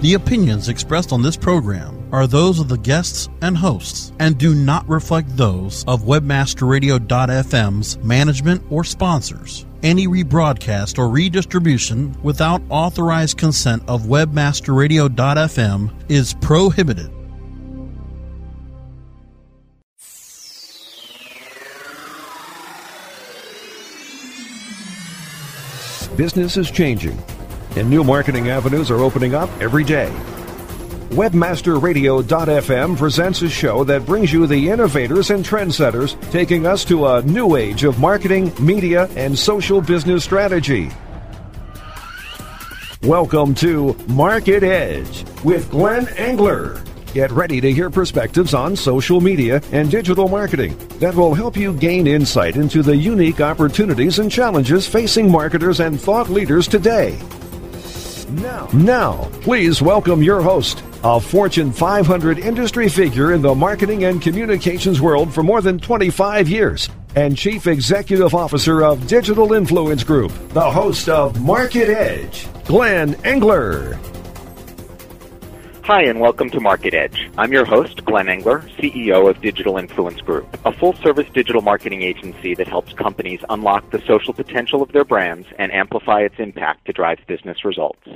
The opinions expressed on this program are those of the guests and hosts and do not reflect those of webmasterradio.fm's management or sponsors. Any rebroadcast or redistribution without authorized consent of webmasterradio.fm is prohibited. Business is changing, and new marketing avenues are opening up every day. WebmasterRadio.fm presents a show that brings you the innovators and trendsetters taking us to a new age of marketing, media, and social business strategy. Welcome to Market Edge with Glenn Engler. Get ready to hear perspectives on social media and digital marketing that will help you gain insight into the unique opportunities and challenges facing marketers and thought leaders today. Now, now, please welcome your host, a Fortune 500 industry figure in the marketing and communications world for more than 25 years, and Chief Executive Officer of Digital Influence Group, the host of Market Edge, Glenn Engler. Hi, and welcome to Market Edge. I'm your host, Glenn Engler, CEO of Digital Influence Group, a full service digital marketing agency that helps companies unlock the social potential of their brands and amplify its impact to drive business results.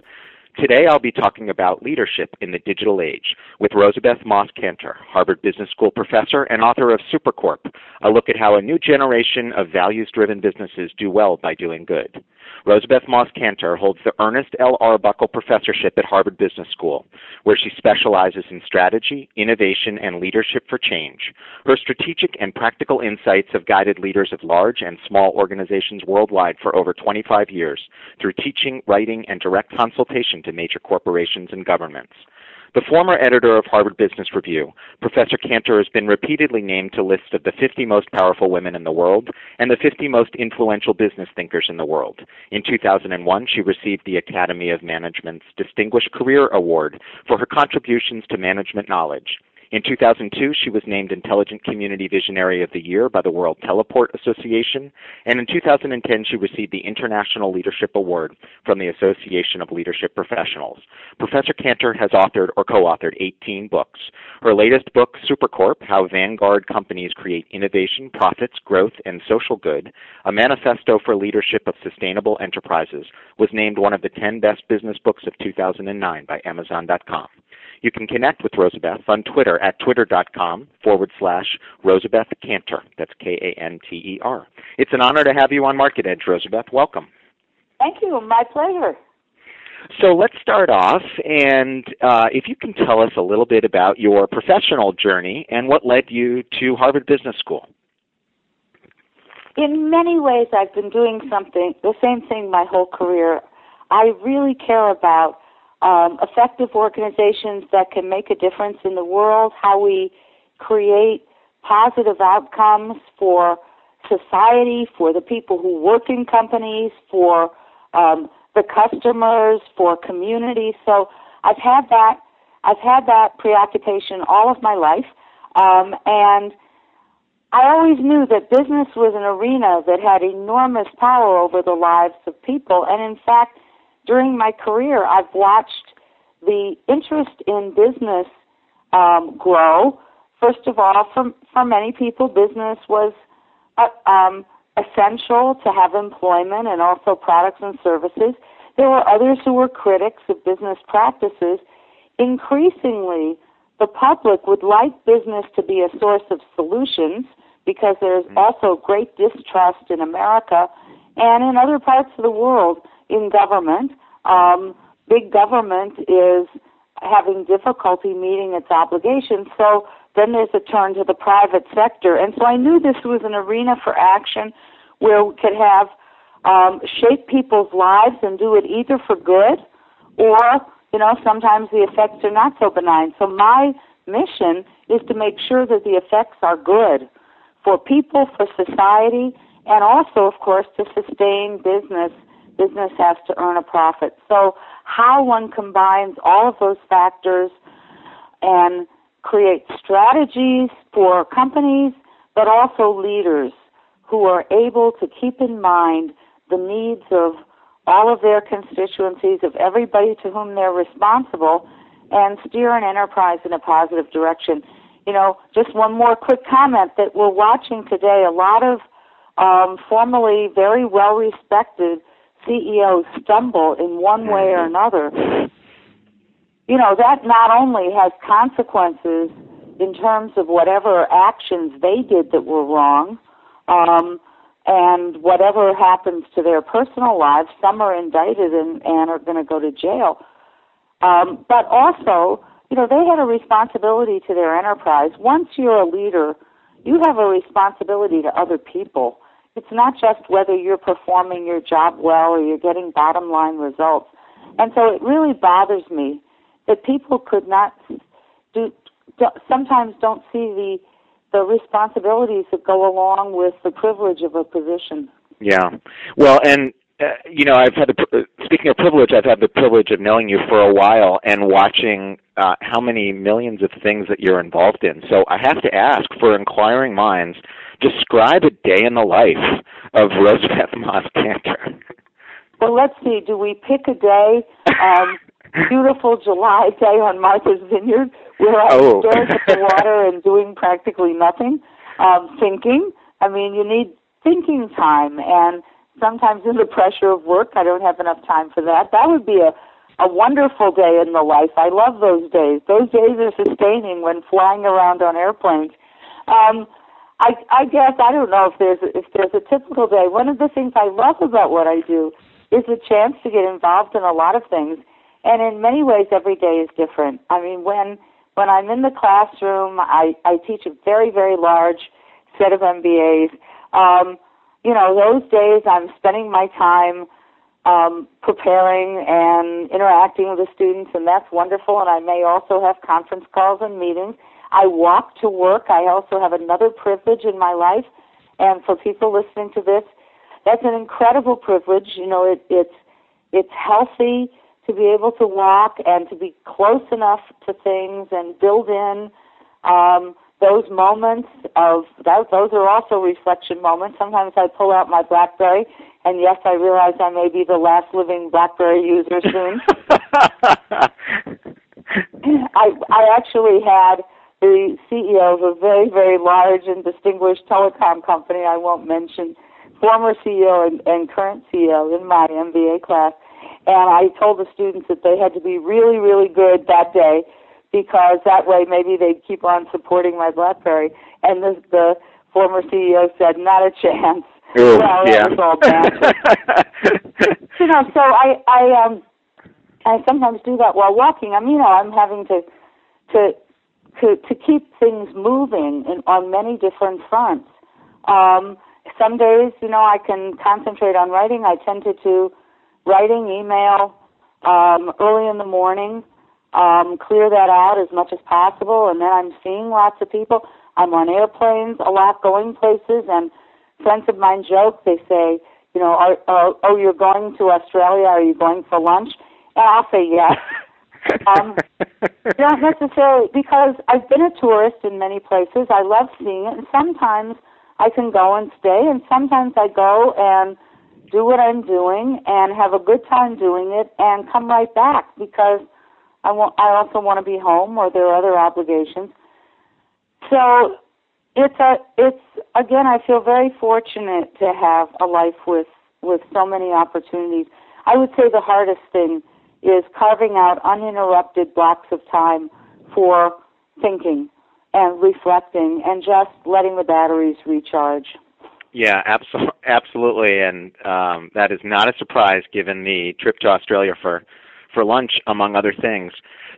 Today I'll be talking about leadership in the digital age with Rosabeth Moss Kanter, Harvard Business School professor and author of Supercorp, a look at how a new generation of values driven businesses do well by doing good. Rosabeth Moss Kanter holds the Ernest L. Arbuckle Professorship at Harvard Business School, where she specializes in strategy, innovation, and leadership for change. Her strategic and practical insights have guided leaders of large and small organizations worldwide for over 25 years through teaching, writing, and direct consultation to major corporations and governments. The former editor of Harvard Business Review, Professor Kanter has been repeatedly named to lists of the 50 most powerful women in the world and the 50 most influential business thinkers in the world. In 2001, she received the Academy of Management's Distinguished Career Award for her contributions to management knowledge. In 2002, she was named Intelligent Community Visionary of the Year by the World Teleport Association, and in 2010, she received the International Leadership Award from the Association of Leadership Professionals. Professor Kanter has authored or co-authored 18 books. Her latest book, Supercorp: How Vanguard Companies Create Innovation, Profits, Growth, and Social Good, a manifesto for leadership of sustainable enterprises, was named one of the 10 best business books of 2009 by Amazon.com. You can connect with Rosabeth on Twitter at twitter.com forward slash Rosabeth Kanter. That's K A N T E R. It's an honor to have you on Market Edge, Rosabeth. Welcome. Thank you. My pleasure. So let's start off, and uh, if you can tell us a little bit about your professional journey and what led you to Harvard Business School. In many ways, I've been doing something, the same thing my whole career. I really care about um, effective organizations that can make a difference in the world, how we create positive outcomes for society, for the people who work in companies, for um, the customers, for communities. So I've had that. I've had that preoccupation all of my life, um, and I always knew that business was an arena that had enormous power over the lives of people. And in fact, during my career, I've watched the interest in business um, grow. First of all, for, for many people, business was uh, um, essential to have employment and also products and services. There were others who were critics of business practices. Increasingly, the public would like business to be a source of solutions because there's mm-hmm. also great distrust in America and in other parts of the world in government. Um, big government is having difficulty meeting its obligations. So then there's a turn to the private sector. And so I knew this was an arena for action where we could have um, shape people's lives and do it either for good or, you know, sometimes the effects are not so benign. So my mission is to make sure that the effects are good for people, for society, and also, of course, to sustain business business has to earn a profit. So, how one combines all of those factors and create strategies for companies, but also leaders who are able to keep in mind the needs of all of their constituencies, of everybody to whom they're responsible, and steer an enterprise in a positive direction. You know, just one more quick comment that we're watching today a lot of um, formerly very well respected CEOs stumble in one way or another. You know, that not only has consequences in terms of whatever actions they did that were wrong, um, and whatever happens to their personal lives, some are indicted and, and are going to go to jail. Um, but also, you know, they had a responsibility to their enterprise. Once you're a leader, you have a responsibility to other people. It's not just whether you're performing your job well or you're getting bottom line results. And so it really bothers me that people could not do, sometimes don't see the the responsibilities that go along with the privilege of a position. Yeah. Well, and uh, you know, I've had the uh, speaking of privilege, I've had the privilege of knowing you for a while and watching uh, how many millions of things that you're involved in. So I have to ask, for inquiring minds, describe a day in the life of Rosabeth Moss Kanter. Well, let's see. Do we pick a day? Um, beautiful July day on Martha's Vineyard where I was oh. staring at the water and doing practically nothing, um, thinking. I mean, you need thinking time, and sometimes in the pressure of work, I don't have enough time for that. That would be a a wonderful day in the life. I love those days. Those days are sustaining when flying around on airplanes. Um, I, I guess I don't know if there's if there's a typical day. One of the things I love about what I do is the chance to get involved in a lot of things, and in many ways, every day is different. I mean, when when I'm in the classroom, I, I teach a very, very large set of MBAs. Um, you know, those days I'm spending my time um, preparing and interacting with the students, and that's wonderful. And I may also have conference calls and meetings. I walk to work. I also have another privilege in my life, and for people listening to this, that's an incredible privilege. You know, it, it's it's healthy to be able to walk and to be close enough to things and build in um, those moments of that, those are also reflection moments. Sometimes I pull out my BlackBerry, and yes, I realize I may be the last living BlackBerry user soon. I I actually had the CEO of a very very large and distinguished telecom company. I won't mention former CEO and, and current CEO in my MBA class and I told the students that they had to be really, really good that day because that way maybe they'd keep on supporting my BlackBerry. And the, the former CEO said, not a chance. Ooh, well, yeah. that was all bad. you know, so I, I, um, I sometimes do that while walking. I'm, you know, I'm having to, to, to, to keep things moving in, on many different fronts. Um, some days, you know, I can concentrate on writing. I tend to do writing email um, early in the morning, um, clear that out as much as possible, and then I'm seeing lots of people. I'm on airplanes a lot, going places, and friends of mine joke. They say, you know, are, are, oh, you're going to Australia? Are you going for lunch? And I'll say yes. um, not necessarily because I've been a tourist in many places. I love seeing it, and sometimes I can go and stay, and sometimes I go and do what I'm doing and have a good time doing it and come right back because I want I also want to be home or there are other obligations. So it's a it's again I feel very fortunate to have a life with with so many opportunities. I would say the hardest thing is carving out uninterrupted blocks of time for thinking and reflecting and just letting the batteries recharge. Yeah, absolutely, absolutely, and um, that is not a surprise given the trip to Australia for for lunch, among other things.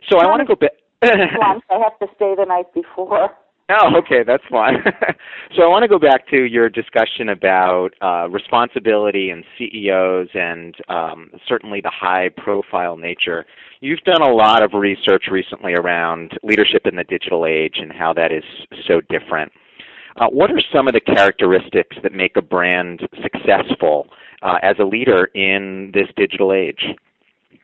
So I want to go back. lunch. I have to stay the night before. Oh, okay, that's fine. so I want to go back to your discussion about uh, responsibility and CEOs and um, certainly the high profile nature. You've done a lot of research recently around leadership in the digital age and how that is so different. Uh, what are some of the characteristics that make a brand successful uh, as a leader in this digital age?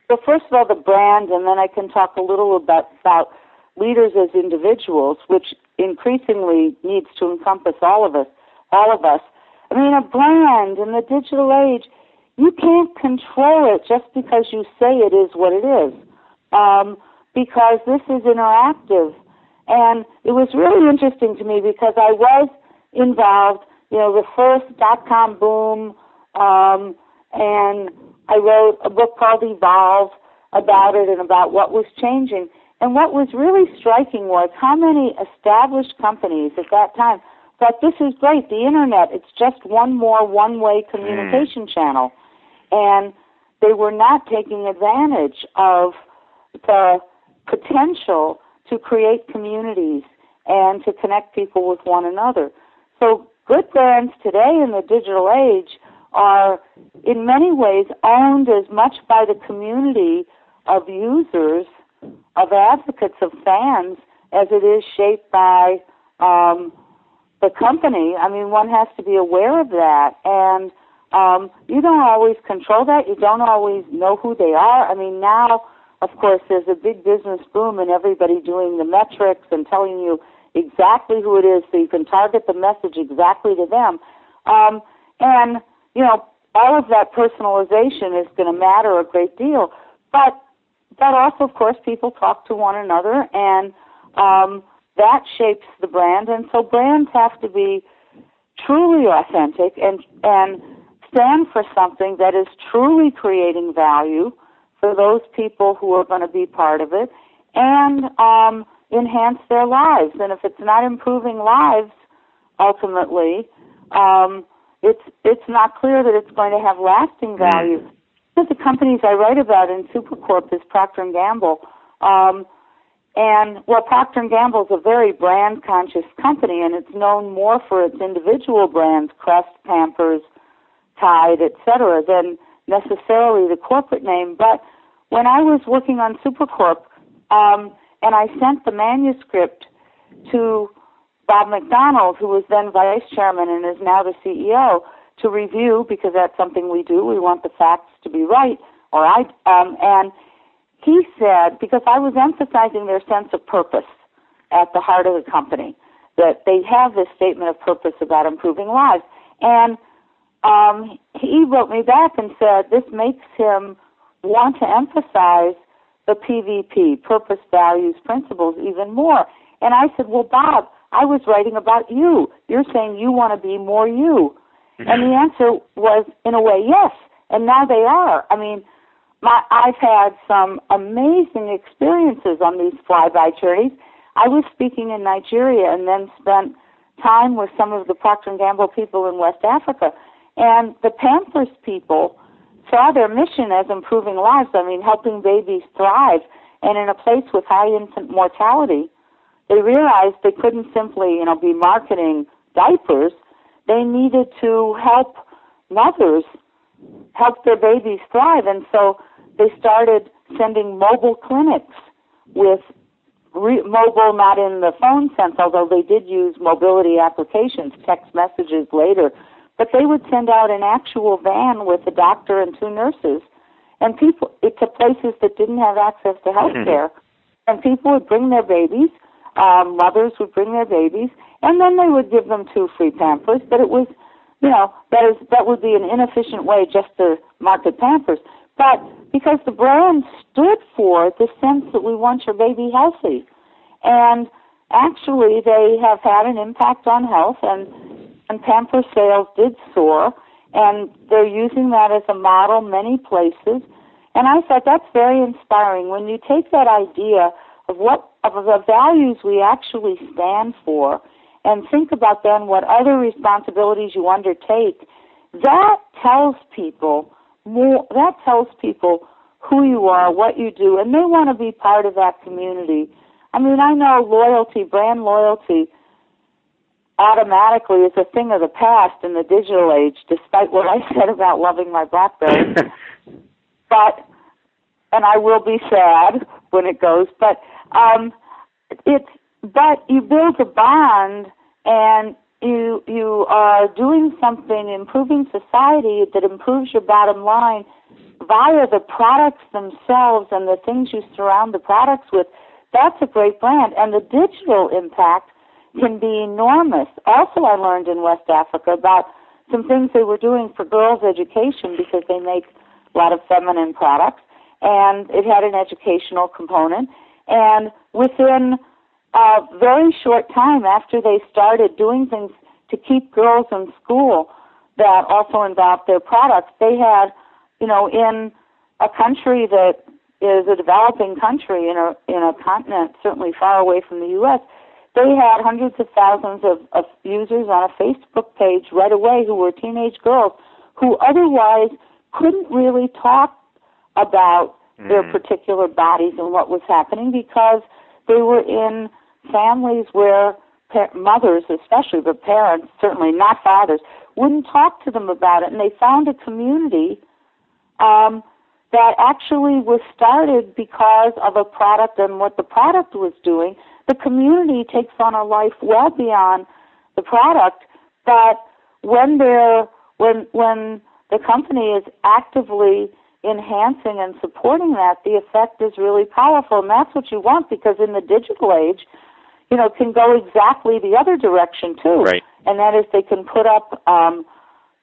So first of all, the brand, and then I can talk a little about, about leaders as individuals, which increasingly needs to encompass all of us. All of us. I mean, a brand in the digital age, you can't control it just because you say it is what it is. Um, because this is interactive. And it was really interesting to me because I was involved, you know, the first dot com boom, um, and I wrote a book called Evolve about it and about what was changing. And what was really striking was how many established companies at that time thought this is great, the internet, it's just one more one way communication mm. channel. And they were not taking advantage of the potential to create communities and to connect people with one another. So good brands today in the digital age are in many ways owned as much by the community of users, of advocates, of fans, as it is shaped by um, the company. I mean, one has to be aware of that. And um, you don't always control that. You don't always know who they are. I mean, now, of course, there's a big business boom and everybody doing the metrics and telling you exactly who it is so you can target the message exactly to them. Um, and you know, all of that personalization is going to matter a great deal. But but also, of course, people talk to one another, and um, that shapes the brand. And so, brands have to be truly authentic and and stand for something that is truly creating value for those people who are going to be part of it, and um, enhance their lives. And if it's not improving lives, ultimately, um, it's it's not clear that it's going to have lasting value. One of the companies I write about in Supercorp is Procter and Gamble. Um, and well, Procter and Gamble is a very brand conscious company, and it's known more for its individual brands, Crest, Pampers, Tide, etc., than necessarily the corporate name. But when I was working on Supercorp, um, and I sent the manuscript to Bob McDonald, who was then vice chairman and is now the CEO, to review because that's something we do. We want the facts to be right, all right? Um, and he said, because I was emphasizing their sense of purpose at the heart of the company, that they have this statement of purpose about improving lives. And um, he wrote me back and said, this makes him want to emphasize the PVP, purpose, values, principles, even more. And I said, well, Bob, I was writing about you. You're saying you want to be more you. And the answer was, in a way, yes. And now they are. I mean, my, I've had some amazing experiences on these flyby journeys. I was speaking in Nigeria and then spent time with some of the Procter & Gamble people in West Africa. And the Pampers people saw their mission as improving lives. I mean, helping babies thrive. And in a place with high infant mortality, they realized they couldn't simply, you know, be marketing diapers. They needed to help mothers help their babies thrive, and so they started sending mobile clinics with re- mobile, not in the phone sense, although they did use mobility applications, text messages later. But they would send out an actual van with a doctor and two nurses, and people it to places that didn't have access to health care, mm-hmm. and people would bring their babies um, mothers would bring their babies, and then they would give them two free Pampers. But it was, you know, that is that would be an inefficient way just to market Pampers. But because the brand stood for the sense that we want your baby healthy, and actually they have had an impact on health, and and Pampers sales did soar, and they're using that as a model many places. And I thought that's very inspiring when you take that idea of what of the values we actually stand for and think about then what other responsibilities you undertake. That tells people more that tells people who you are what you do and they want to be part of that community. I mean i know loyalty brand loyalty automatically is a thing of the past in the digital age despite what i said about loving my blackberry. But and i will be sad when it goes but um, it's but you build a bond and you you are doing something improving society that improves your bottom line via the products themselves and the things you surround the products with. That's a great brand. And the digital impact can be enormous. Also i learned in west africa about some things they were doing for girls' education because they make a lot of feminine products, and it had an educational component. And within a very short time after they started doing things to keep girls in school that also involved their products, they had, you know, in a country that is a developing country in a in a continent certainly far away from the U.S. They had hundreds of thousands of, of users on a Facebook page right away who were teenage girls who otherwise couldn't really talk about mm. their particular bodies and what was happening because they were in families where mothers, especially, but parents, certainly not fathers, wouldn't talk to them about it. And they found a community um, that actually was started because of a product and what the product was doing. The community takes on a life well beyond the product, but when they're when when the company is actively enhancing and supporting that, the effect is really powerful, and that's what you want because in the digital age, you know, can go exactly the other direction too. Right. And that is they can put up um,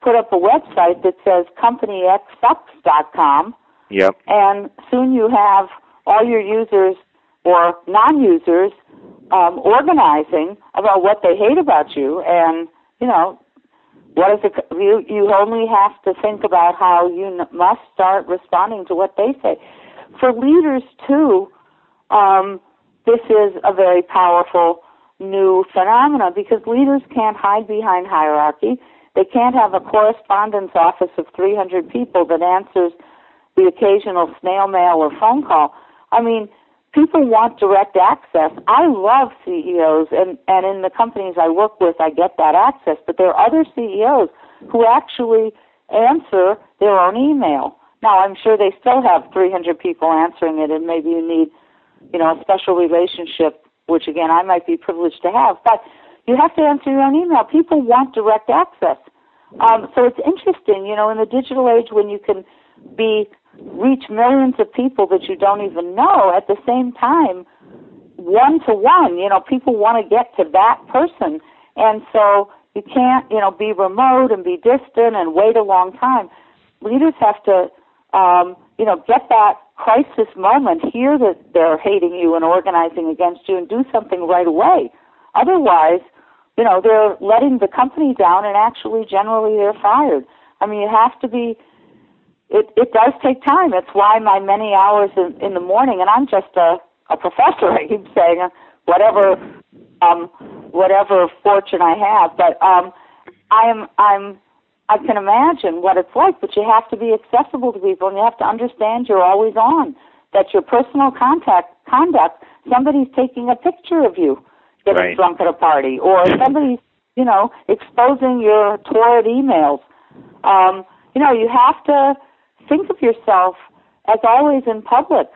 put up a website that says companyxsucks.com Yep. And soon you have all your users or non-users um, organizing about what they hate about you, and you know what is it? You you only have to think about how you n- must start responding to what they say. For leaders too, um, this is a very powerful new phenomenon because leaders can't hide behind hierarchy. They can't have a correspondence office of 300 people that answers the occasional snail mail or phone call. I mean, people want direct access. I love CEOs, and, and in the companies I work with, I get that access, but there are other CEOs who actually answer their own email. Now, I'm sure they still have 300 people answering it, and maybe you need, you know, a special relationship, which again, I might be privileged to have, but you have to answer your own email. People want direct access. Um, so it's interesting, you know, in the digital age when you can be reach millions of people that you don't even know at the same time one to one you know people want to get to that person and so you can't you know be remote and be distant and wait a long time leaders have to um you know get that crisis moment hear that they're hating you and organizing against you and do something right away otherwise you know they're letting the company down and actually generally they're fired i mean you have to be it it does take time. It's why my many hours in, in the morning, and I'm just a a professor. I keep saying whatever um whatever fortune I have, but um I'm I'm I can imagine what it's like, but you have to be accessible to people and you have to understand you're always on. That your personal contact conduct, somebody's taking a picture of you getting right. drunk at a party, or somebody's, you know, exposing your torrid emails. Um, you know, you have to think of yourself as always in public.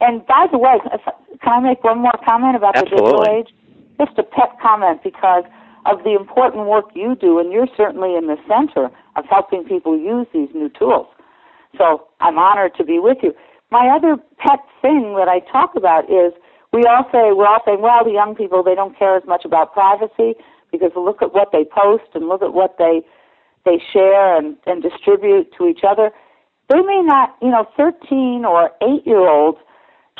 And by the way, can I make one more comment about Absolutely. the digital age? Just a pet comment because of the important work you do, and you're certainly in the center of helping people use these new tools. So I'm honored to be with you. My other pet thing that I talk about is we all say we're all saying, well, the young people they don't care as much about privacy because look at what they post and look at what they they share and, and distribute to each other. They may not, you know, 13 or 8 year olds,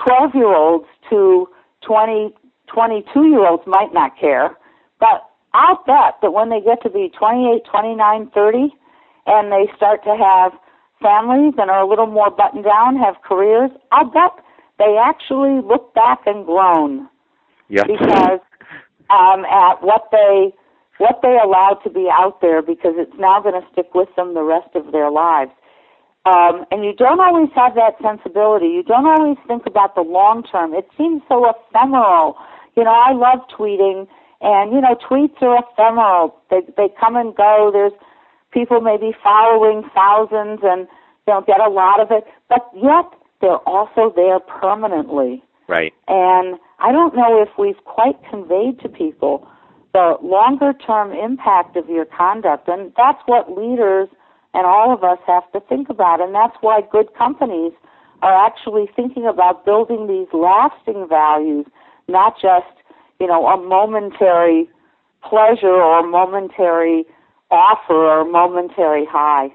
12 year olds to 20, 22 year olds might not care, but I'll bet that when they get to be 28, 29, 30, and they start to have families and are a little more buttoned down, have careers, I'll bet they actually look back and groan. Yep. Because um, at what they what they allowed to be out there because it's now going to stick with them the rest of their lives. Um, and you don't always have that sensibility. You don't always think about the long term. It seems so ephemeral. You know, I love tweeting, and you know, tweets are ephemeral. They they come and go. There's people maybe following thousands and don't get a lot of it, but yet they're also there permanently. Right. And I don't know if we've quite conveyed to people the longer term impact of your conduct. And that's what leaders and all of us have to think about. And that's why good companies are actually thinking about building these lasting values, not just, you know, a momentary pleasure or a momentary offer or a momentary high.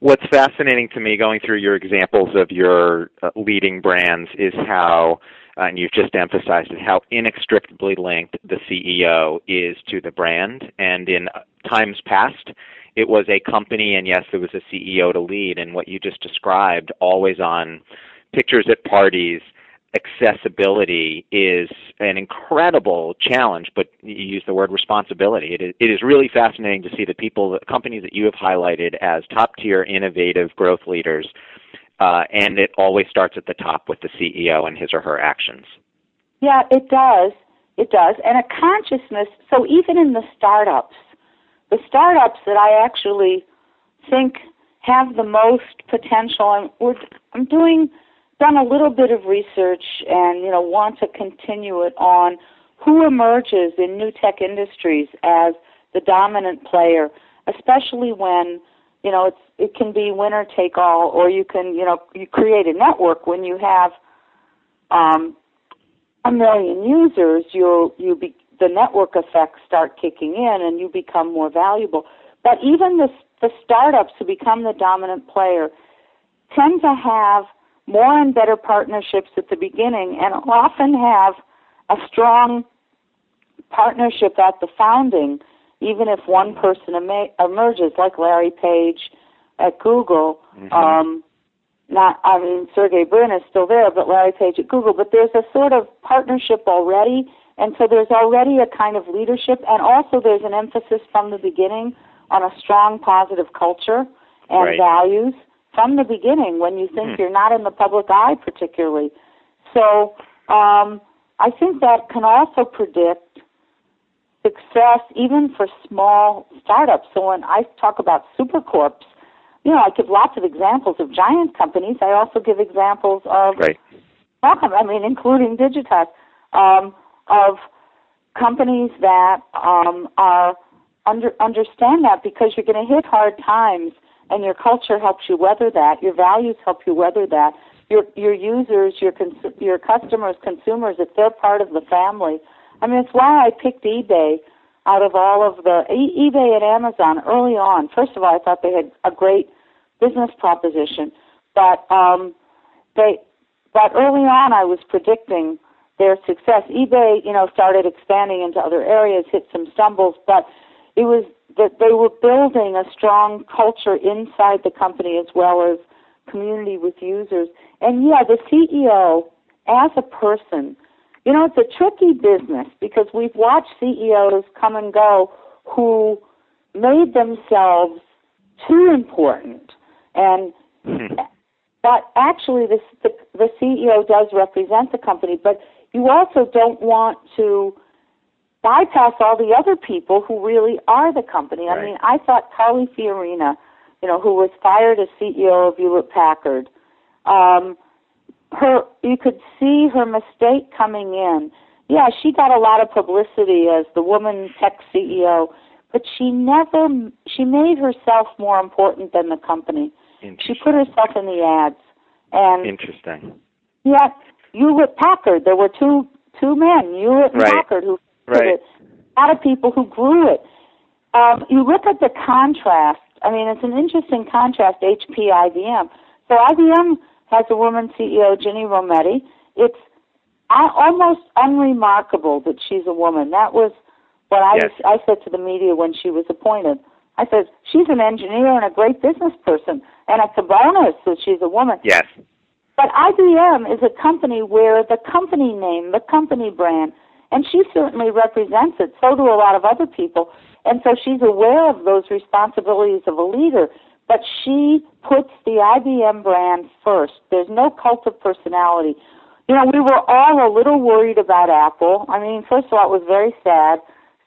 What's fascinating to me going through your examples of your uh, leading brands is how, uh, and you've just emphasized it, how inextricably linked the CEO is to the brand. And in times past, it was a company, and yes, there was a CEO to lead. And what you just described, always on pictures at parties, accessibility is an incredible challenge, but you use the word responsibility. It is, it is really fascinating to see the people, the companies that you have highlighted as top tier innovative growth leaders, uh, and it always starts at the top with the CEO and his or her actions. Yeah, it does. It does. And a consciousness, so even in the startups, the startups that I actually think have the most potential, and we're, I'm doing done a little bit of research and you know want to continue it on who emerges in new tech industries as the dominant player, especially when you know it's it can be winner take all, or you can you know you create a network when you have um, a million users. You you be, the network effects start kicking in, and you become more valuable. But even the the startups who become the dominant player tend to have more and better partnerships at the beginning and often have a strong partnership at the founding, even if one person em- emerges, like Larry Page at Google. Mm-hmm. Um, not, I mean, Sergey Brin is still there, but Larry Page at Google. But there's a sort of partnership already, and so there's already a kind of leadership, and also there's an emphasis from the beginning on a strong positive culture and right. values from the beginning when you think hmm. you're not in the public eye particularly. So um, I think that can also predict success even for small startups. So when I talk about supercorps, you know, I give lots of examples of giant companies. I also give examples of, right. I mean, including Digitas, um, of companies that um, are under, understand that because you're going to hit hard times and your culture helps you weather that. Your values help you weather that. Your your users, your cons- your customers, consumers, if they're part of the family. I mean, it's why I picked eBay out of all of the e- eBay and Amazon early on. First of all, I thought they had a great business proposition, but um, they but early on I was predicting their success. eBay, you know, started expanding into other areas, hit some stumbles, but it was that they were building a strong culture inside the company as well as community with users. And yeah, the CEO as a person, you know, it's a tricky business because we've watched CEOs come and go who made themselves too important and mm-hmm. but actually this the, the CEO does represent the company but you also don't want to bypass all the other people who really are the company. Right. I mean, I thought Carly Fiorina, you know, who was fired as CEO of Hewlett Packard, um, her you could see her mistake coming in. Yeah, she got a lot of publicity as the woman tech CEO, but she never she made herself more important than the company. She put herself in the ads. And Interesting. Yeah, Hewlett Packard. There were two two men, Hewlett and Packard, who right. it. A lot of people who grew it. Um, you look at the contrast. I mean, it's an interesting contrast. HP, IBM. So IBM has a woman CEO, Ginny Rometty. It's almost unremarkable that she's a woman. That was what I yes. I said to the media when she was appointed. I said she's an engineer and a great business person, and it's a bonus that she's a woman. Yes. But IBM is a company where the company name, the company brand, and she certainly represents it. So do a lot of other people. And so she's aware of those responsibilities of a leader. But she puts the IBM brand first. There's no cult of personality. You know, we were all a little worried about Apple. I mean, first of all, it was very sad,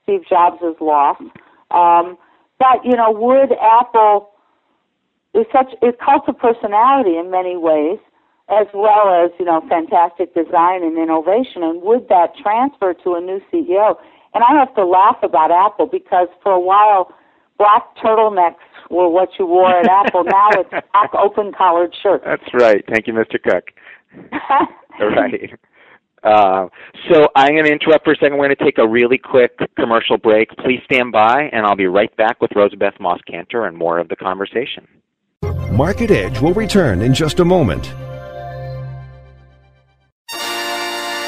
Steve Jobs' loss. Um, but, you know, would Apple is such a cult of personality in many ways as well as you know fantastic design and innovation and would that transfer to a new CEO and I have to laugh about Apple because for a while black turtlenecks were what you wore at Apple now it's black open collared shirts that's right thank you Mr. Cook right Uh, so I'm going to interrupt for a second. We're going to take a really quick commercial break. Please stand by, and I'll be right back with Rosabeth moss-Kanter and more of the conversation. Market Edge will return in just a moment.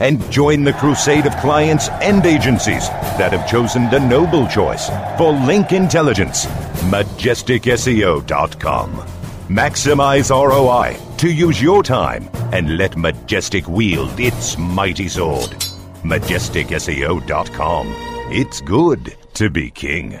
and join the crusade of clients and agencies that have chosen the noble choice for link intelligence. MajesticSEO.com. Maximize ROI to use your time and let Majestic wield its mighty sword. MajesticSEO.com. It's good to be king.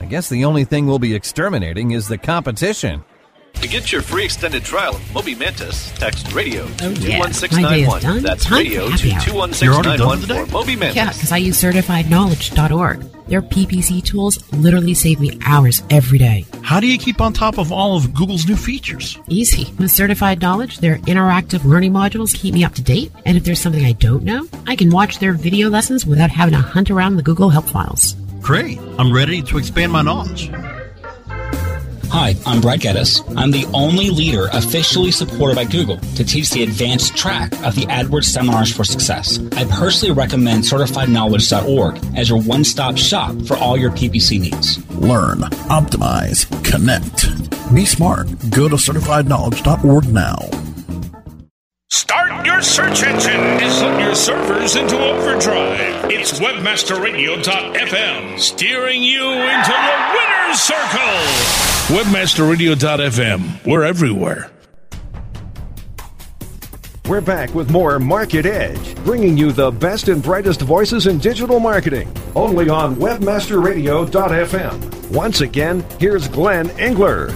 I guess the only thing we'll be exterminating is the competition. To get your free extended trial of Moby Mantis, text radio to Oh, yeah. My day is 21691. done. That's Time radio for to happy hour. You're already done 21691 for the for Moby Mantis. Yeah, because I use certifiedknowledge.org. Their PPC tools literally save me hours every day. How do you keep on top of all of Google's new features? Easy. With Certified Knowledge, their interactive learning modules keep me up to date. And if there's something I don't know, I can watch their video lessons without having to hunt around the Google Help files. Great. I'm ready to expand my knowledge. Hi, I'm Brad Geddes. I'm the only leader officially supported by Google to teach the advanced track of the AdWords Seminars for Success. I personally recommend CertifiedKnowledge.org as your one stop shop for all your PPC needs. Learn, optimize, connect. Be smart. Go to certifiedknowledge.org now. Start your search engine and put your servers into overdrive. It's webmasterradio.fm steering you into the winner's circle. Webmasterradio.fm. We're everywhere. We're back with more Market Edge, bringing you the best and brightest voices in digital marketing, only on webmasterradio.fm. Once again, here's Glenn Engler.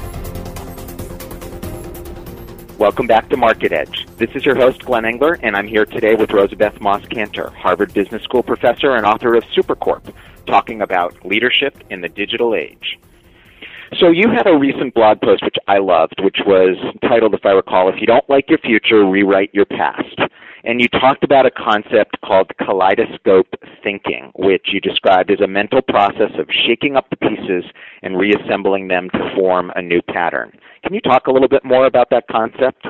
Welcome back to Market Edge. This is your host, Glenn Engler, and I'm here today with Rosabeth Moss Kanter, Harvard Business School professor and author of Supercorp, talking about leadership in the digital age. So you had a recent blog post which I loved, which was titled, if I recall, If You Don't Like Your Future, Rewrite Your Past. And you talked about a concept called kaleidoscope thinking, which you described as a mental process of shaking up the pieces and reassembling them to form a new pattern. Can you talk a little bit more about that concept?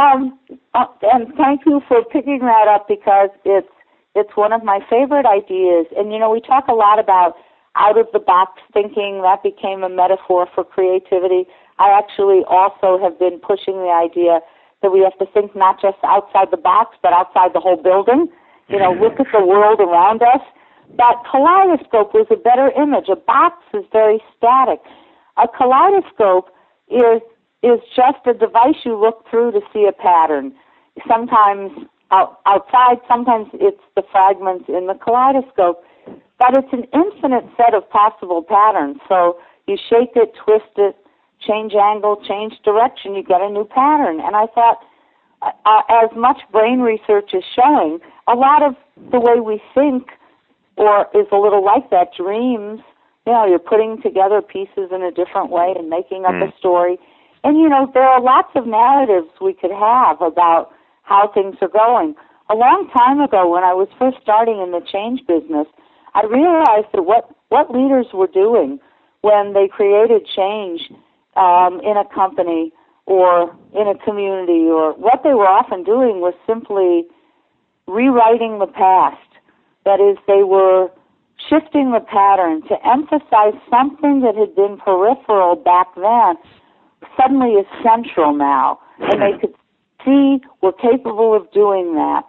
Um, uh, and thank you for picking that up because it's it's one of my favorite ideas. And you know, we talk a lot about out of the box thinking. That became a metaphor for creativity. I actually also have been pushing the idea that we have to think not just outside the box, but outside the whole building. You know, look at the world around us. That kaleidoscope was a better image. A box is very static. A kaleidoscope is is just a device you look through to see a pattern. Sometimes out, outside, sometimes it's the fragments in the kaleidoscope, but it's an infinite set of possible patterns. So you shake it, twist it, change angle, change direction, you get a new pattern. And I thought, uh, as much brain research is showing, a lot of the way we think, or is a little like that, dreams. You know, you're putting together pieces in a different way and making up a story. And you know, there are lots of narratives we could have about how things are going. A long time ago, when I was first starting in the change business, I realized that what what leaders were doing when they created change um, in a company or in a community, or what they were often doing was simply rewriting the past. That is, they were shifting the pattern to emphasize something that had been peripheral back then suddenly is central now, and they could see we're capable of doing that.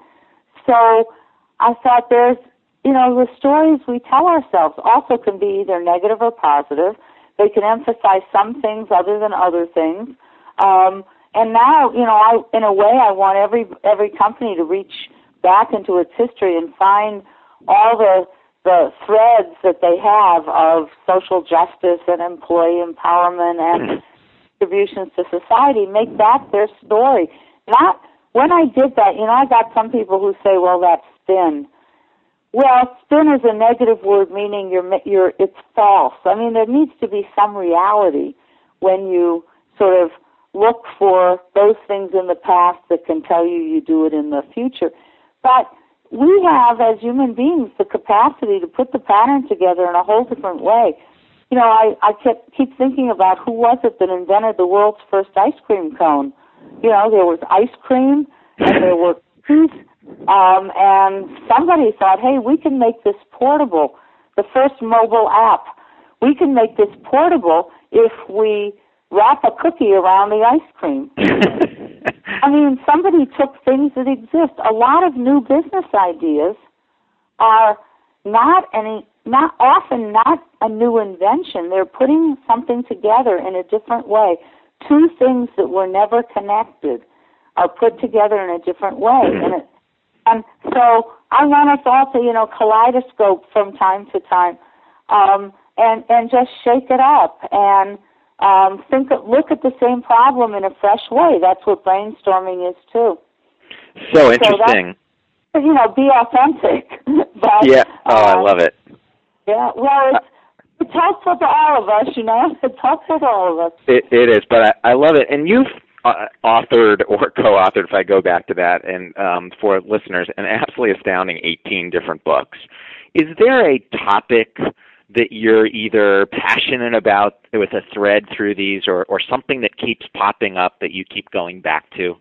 So I thought there's, you know, the stories we tell ourselves also can be either negative or positive. They can emphasize some things other than other things. Um, and now, you know, I in a way, I want every every company to reach back into its history and find all the the threads that they have of social justice and employee empowerment and contributions to society, make that their story. Not when I did that, you know, I got some people who say, "Well, that's spin." Well, spin is a negative word, meaning you're you're it's false. I mean, there needs to be some reality when you sort of look for those things in the past that can tell you you do it in the future. But we have, as human beings, the capacity to put the pattern together in a whole different way. You know, I, I kept, keep thinking about who was it that invented the world's first ice cream cone. You know, there was ice cream and there were cookies, um, and somebody thought, hey, we can make this portable. The first mobile app. We can make this portable if we wrap a cookie around the ice cream. I mean, somebody took things that exist. A lot of new business ideas are not any, not often not a new invention. They're putting something together in a different way. Two things that were never connected are put together in a different way, and it, and so I want us all to, you know, kaleidoscope from time to time, um, and and just shake it up and um, think, look at the same problem in a fresh way. That's what brainstorming is too. So interesting. So you know, be authentic. but, yeah. Oh, uh, I love it. Yeah. Well, it's it's helpful to all of us. You know, it's helpful to all of us. It, it is, but I, I love it. And you've uh, authored or co-authored, if I go back to that, and um, for listeners, an absolutely astounding 18 different books. Is there a topic? that you're either passionate about with a thread through these or, or something that keeps popping up that you keep going back to?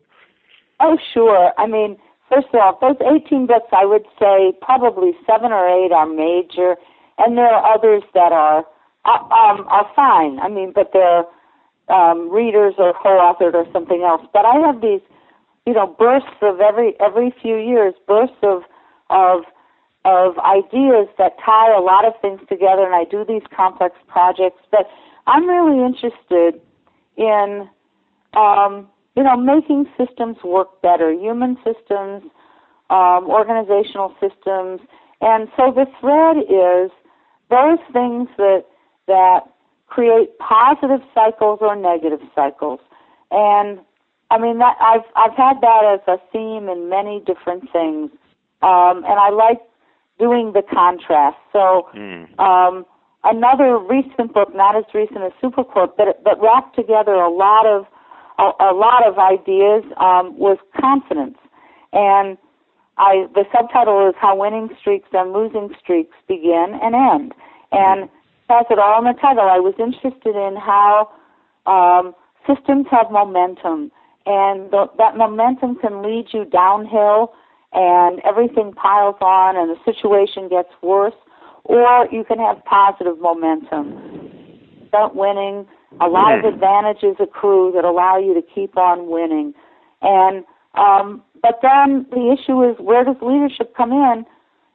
Oh, sure. I mean, first of all, those 18 books, I would say probably seven or eight are major, and there are others that are uh, um, are fine. I mean, but they're um, readers or co-authored or something else. But I have these, you know, bursts of every every few years, bursts of of of ideas that tie a lot of things together, and I do these complex projects. But I'm really interested in, um, you know, making systems work better, human systems, um, organizational systems, and so the thread is those things that that create positive cycles or negative cycles, and I mean that I've I've had that as a theme in many different things, um, and I like doing the contrast. So mm. um, another recent book, not as recent as SuperCorp, but but wrapped together a lot of a, a lot of ideas um, was confidence, and I the subtitle is How Winning Streaks and Losing Streaks Begin and End, and has it all in the title. I was interested in how um, systems have momentum, and the, that momentum can lead you downhill and everything piles on and the situation gets worse, or you can have positive momentum. Start winning. A lot of advantages accrue that allow you to keep on winning. And um, but then the issue is where does leadership come in?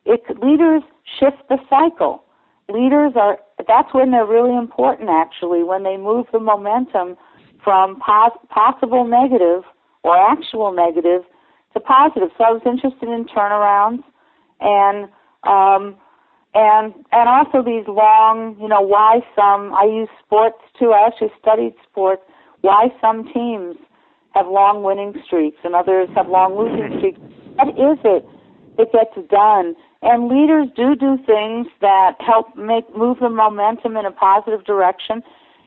It leaders shift the cycle. Leaders are that's when they're really important actually when they move the momentum from pos- possible negative or actual negative to positive. So I was interested in turnarounds and um, and and also these long, you know, why some. I use sports too. I actually studied sports. Why some teams have long winning streaks and others have long losing streaks. What is it that gets done? And leaders do do things that help make move the momentum in a positive direction.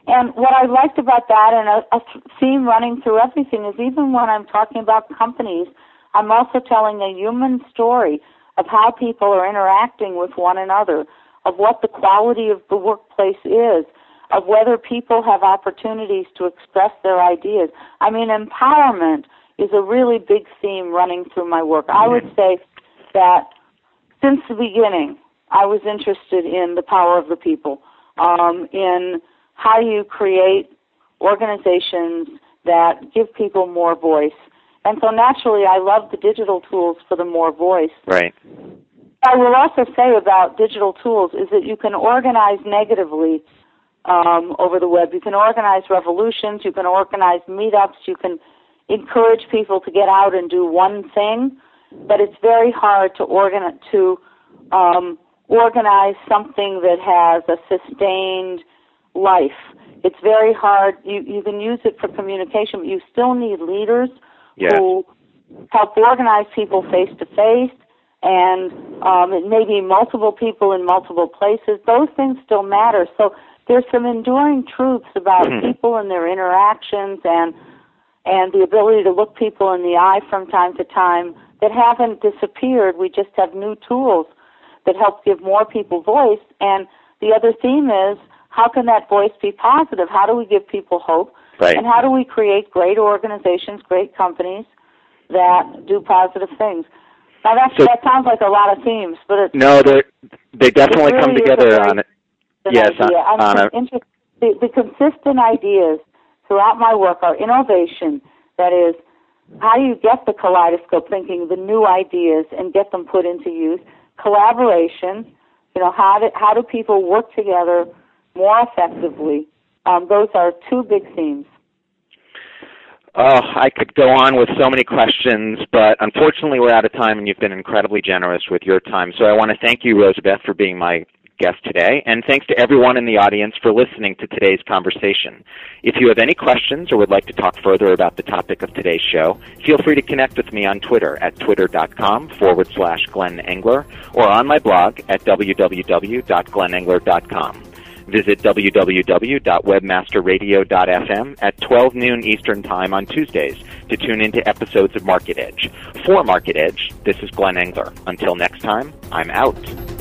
And what I liked about that, and a, a theme running through everything, is even when I'm talking about companies I'm also telling a human story of how people are interacting with one another, of what the quality of the workplace is, of whether people have opportunities to express their ideas. I mean, empowerment is a really big theme running through my work. I would say that since the beginning, I was interested in the power of the people, um, in how you create organizations that give people more voice and so naturally, I love the digital tools for the more voice. Right. I will also say about digital tools is that you can organize negatively um, over the web. You can organize revolutions. You can organize meetups. You can encourage people to get out and do one thing. But it's very hard to organize to um, organize something that has a sustained life. It's very hard. You you can use it for communication, but you still need leaders Yes. who help organize people face to face, and um, it may be multiple people in multiple places. Those things still matter. So there's some enduring truths about Mhm. people and their interactions, and and the ability to look people in the eye from time to time that haven't disappeared. We just have new tools that help give more people voice. And the other theme is how can that voice be positive? How do we give people hope? Right. And how do we create great organizations, great companies that do positive things? Now that So- that sounds like a lot of themes, but it's No, they they definitely It come really a together on it. An Yes, on, idea. I'm on interested. The, the consistent ideas throughout my work are innovation. That is, how do you get the kaleidoscope thinking, the new ideas, and get them put into use? Collaboration. You know, how do how do people work together more effectively? Um, those are two big themes. Oh, I could go on with so many questions, but unfortunately we're out of time and you've been incredibly generous with your time. So I want to thank you, Rosabeth, for being my guest today, and thanks to everyone in the audience for listening to today's conversation. If you have any questions or would like to talk further about the topic of today's show, feel free to connect with me on Twitter at twitter.com forward slash Glenn Engler or on my blog at www.glennengler.com. Visit www.webmasterradio.fm at 12 noon Eastern Time on Tuesdays to tune into episodes of Market Edge. For Market Edge, this is Glenn Engler. Until next time, I'm out.